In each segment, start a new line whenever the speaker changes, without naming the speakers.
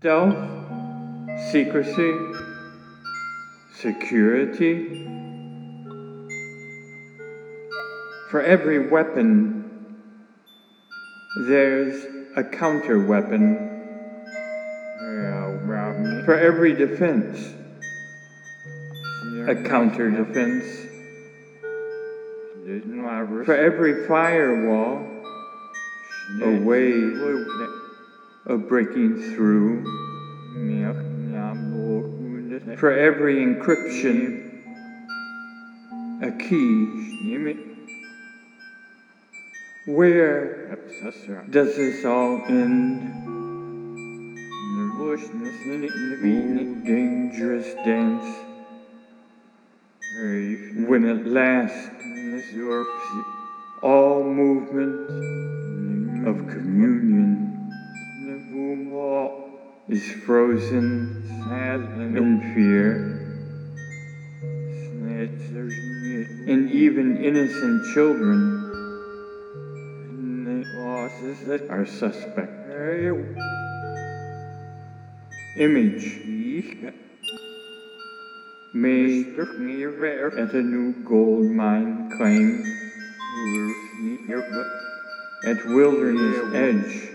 stealth, secrecy, security. For every weapon, there's a counter weapon. For every defense, a counter defense. For every firewall, a way of breaking through. For every encryption, a key. Where does this all end? Dangerous dance. When at last all movement of communion is frozen in fear, and even innocent children. Are suspect. Image. Made at a new gold mine claim. At Wilderness Edge,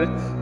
What?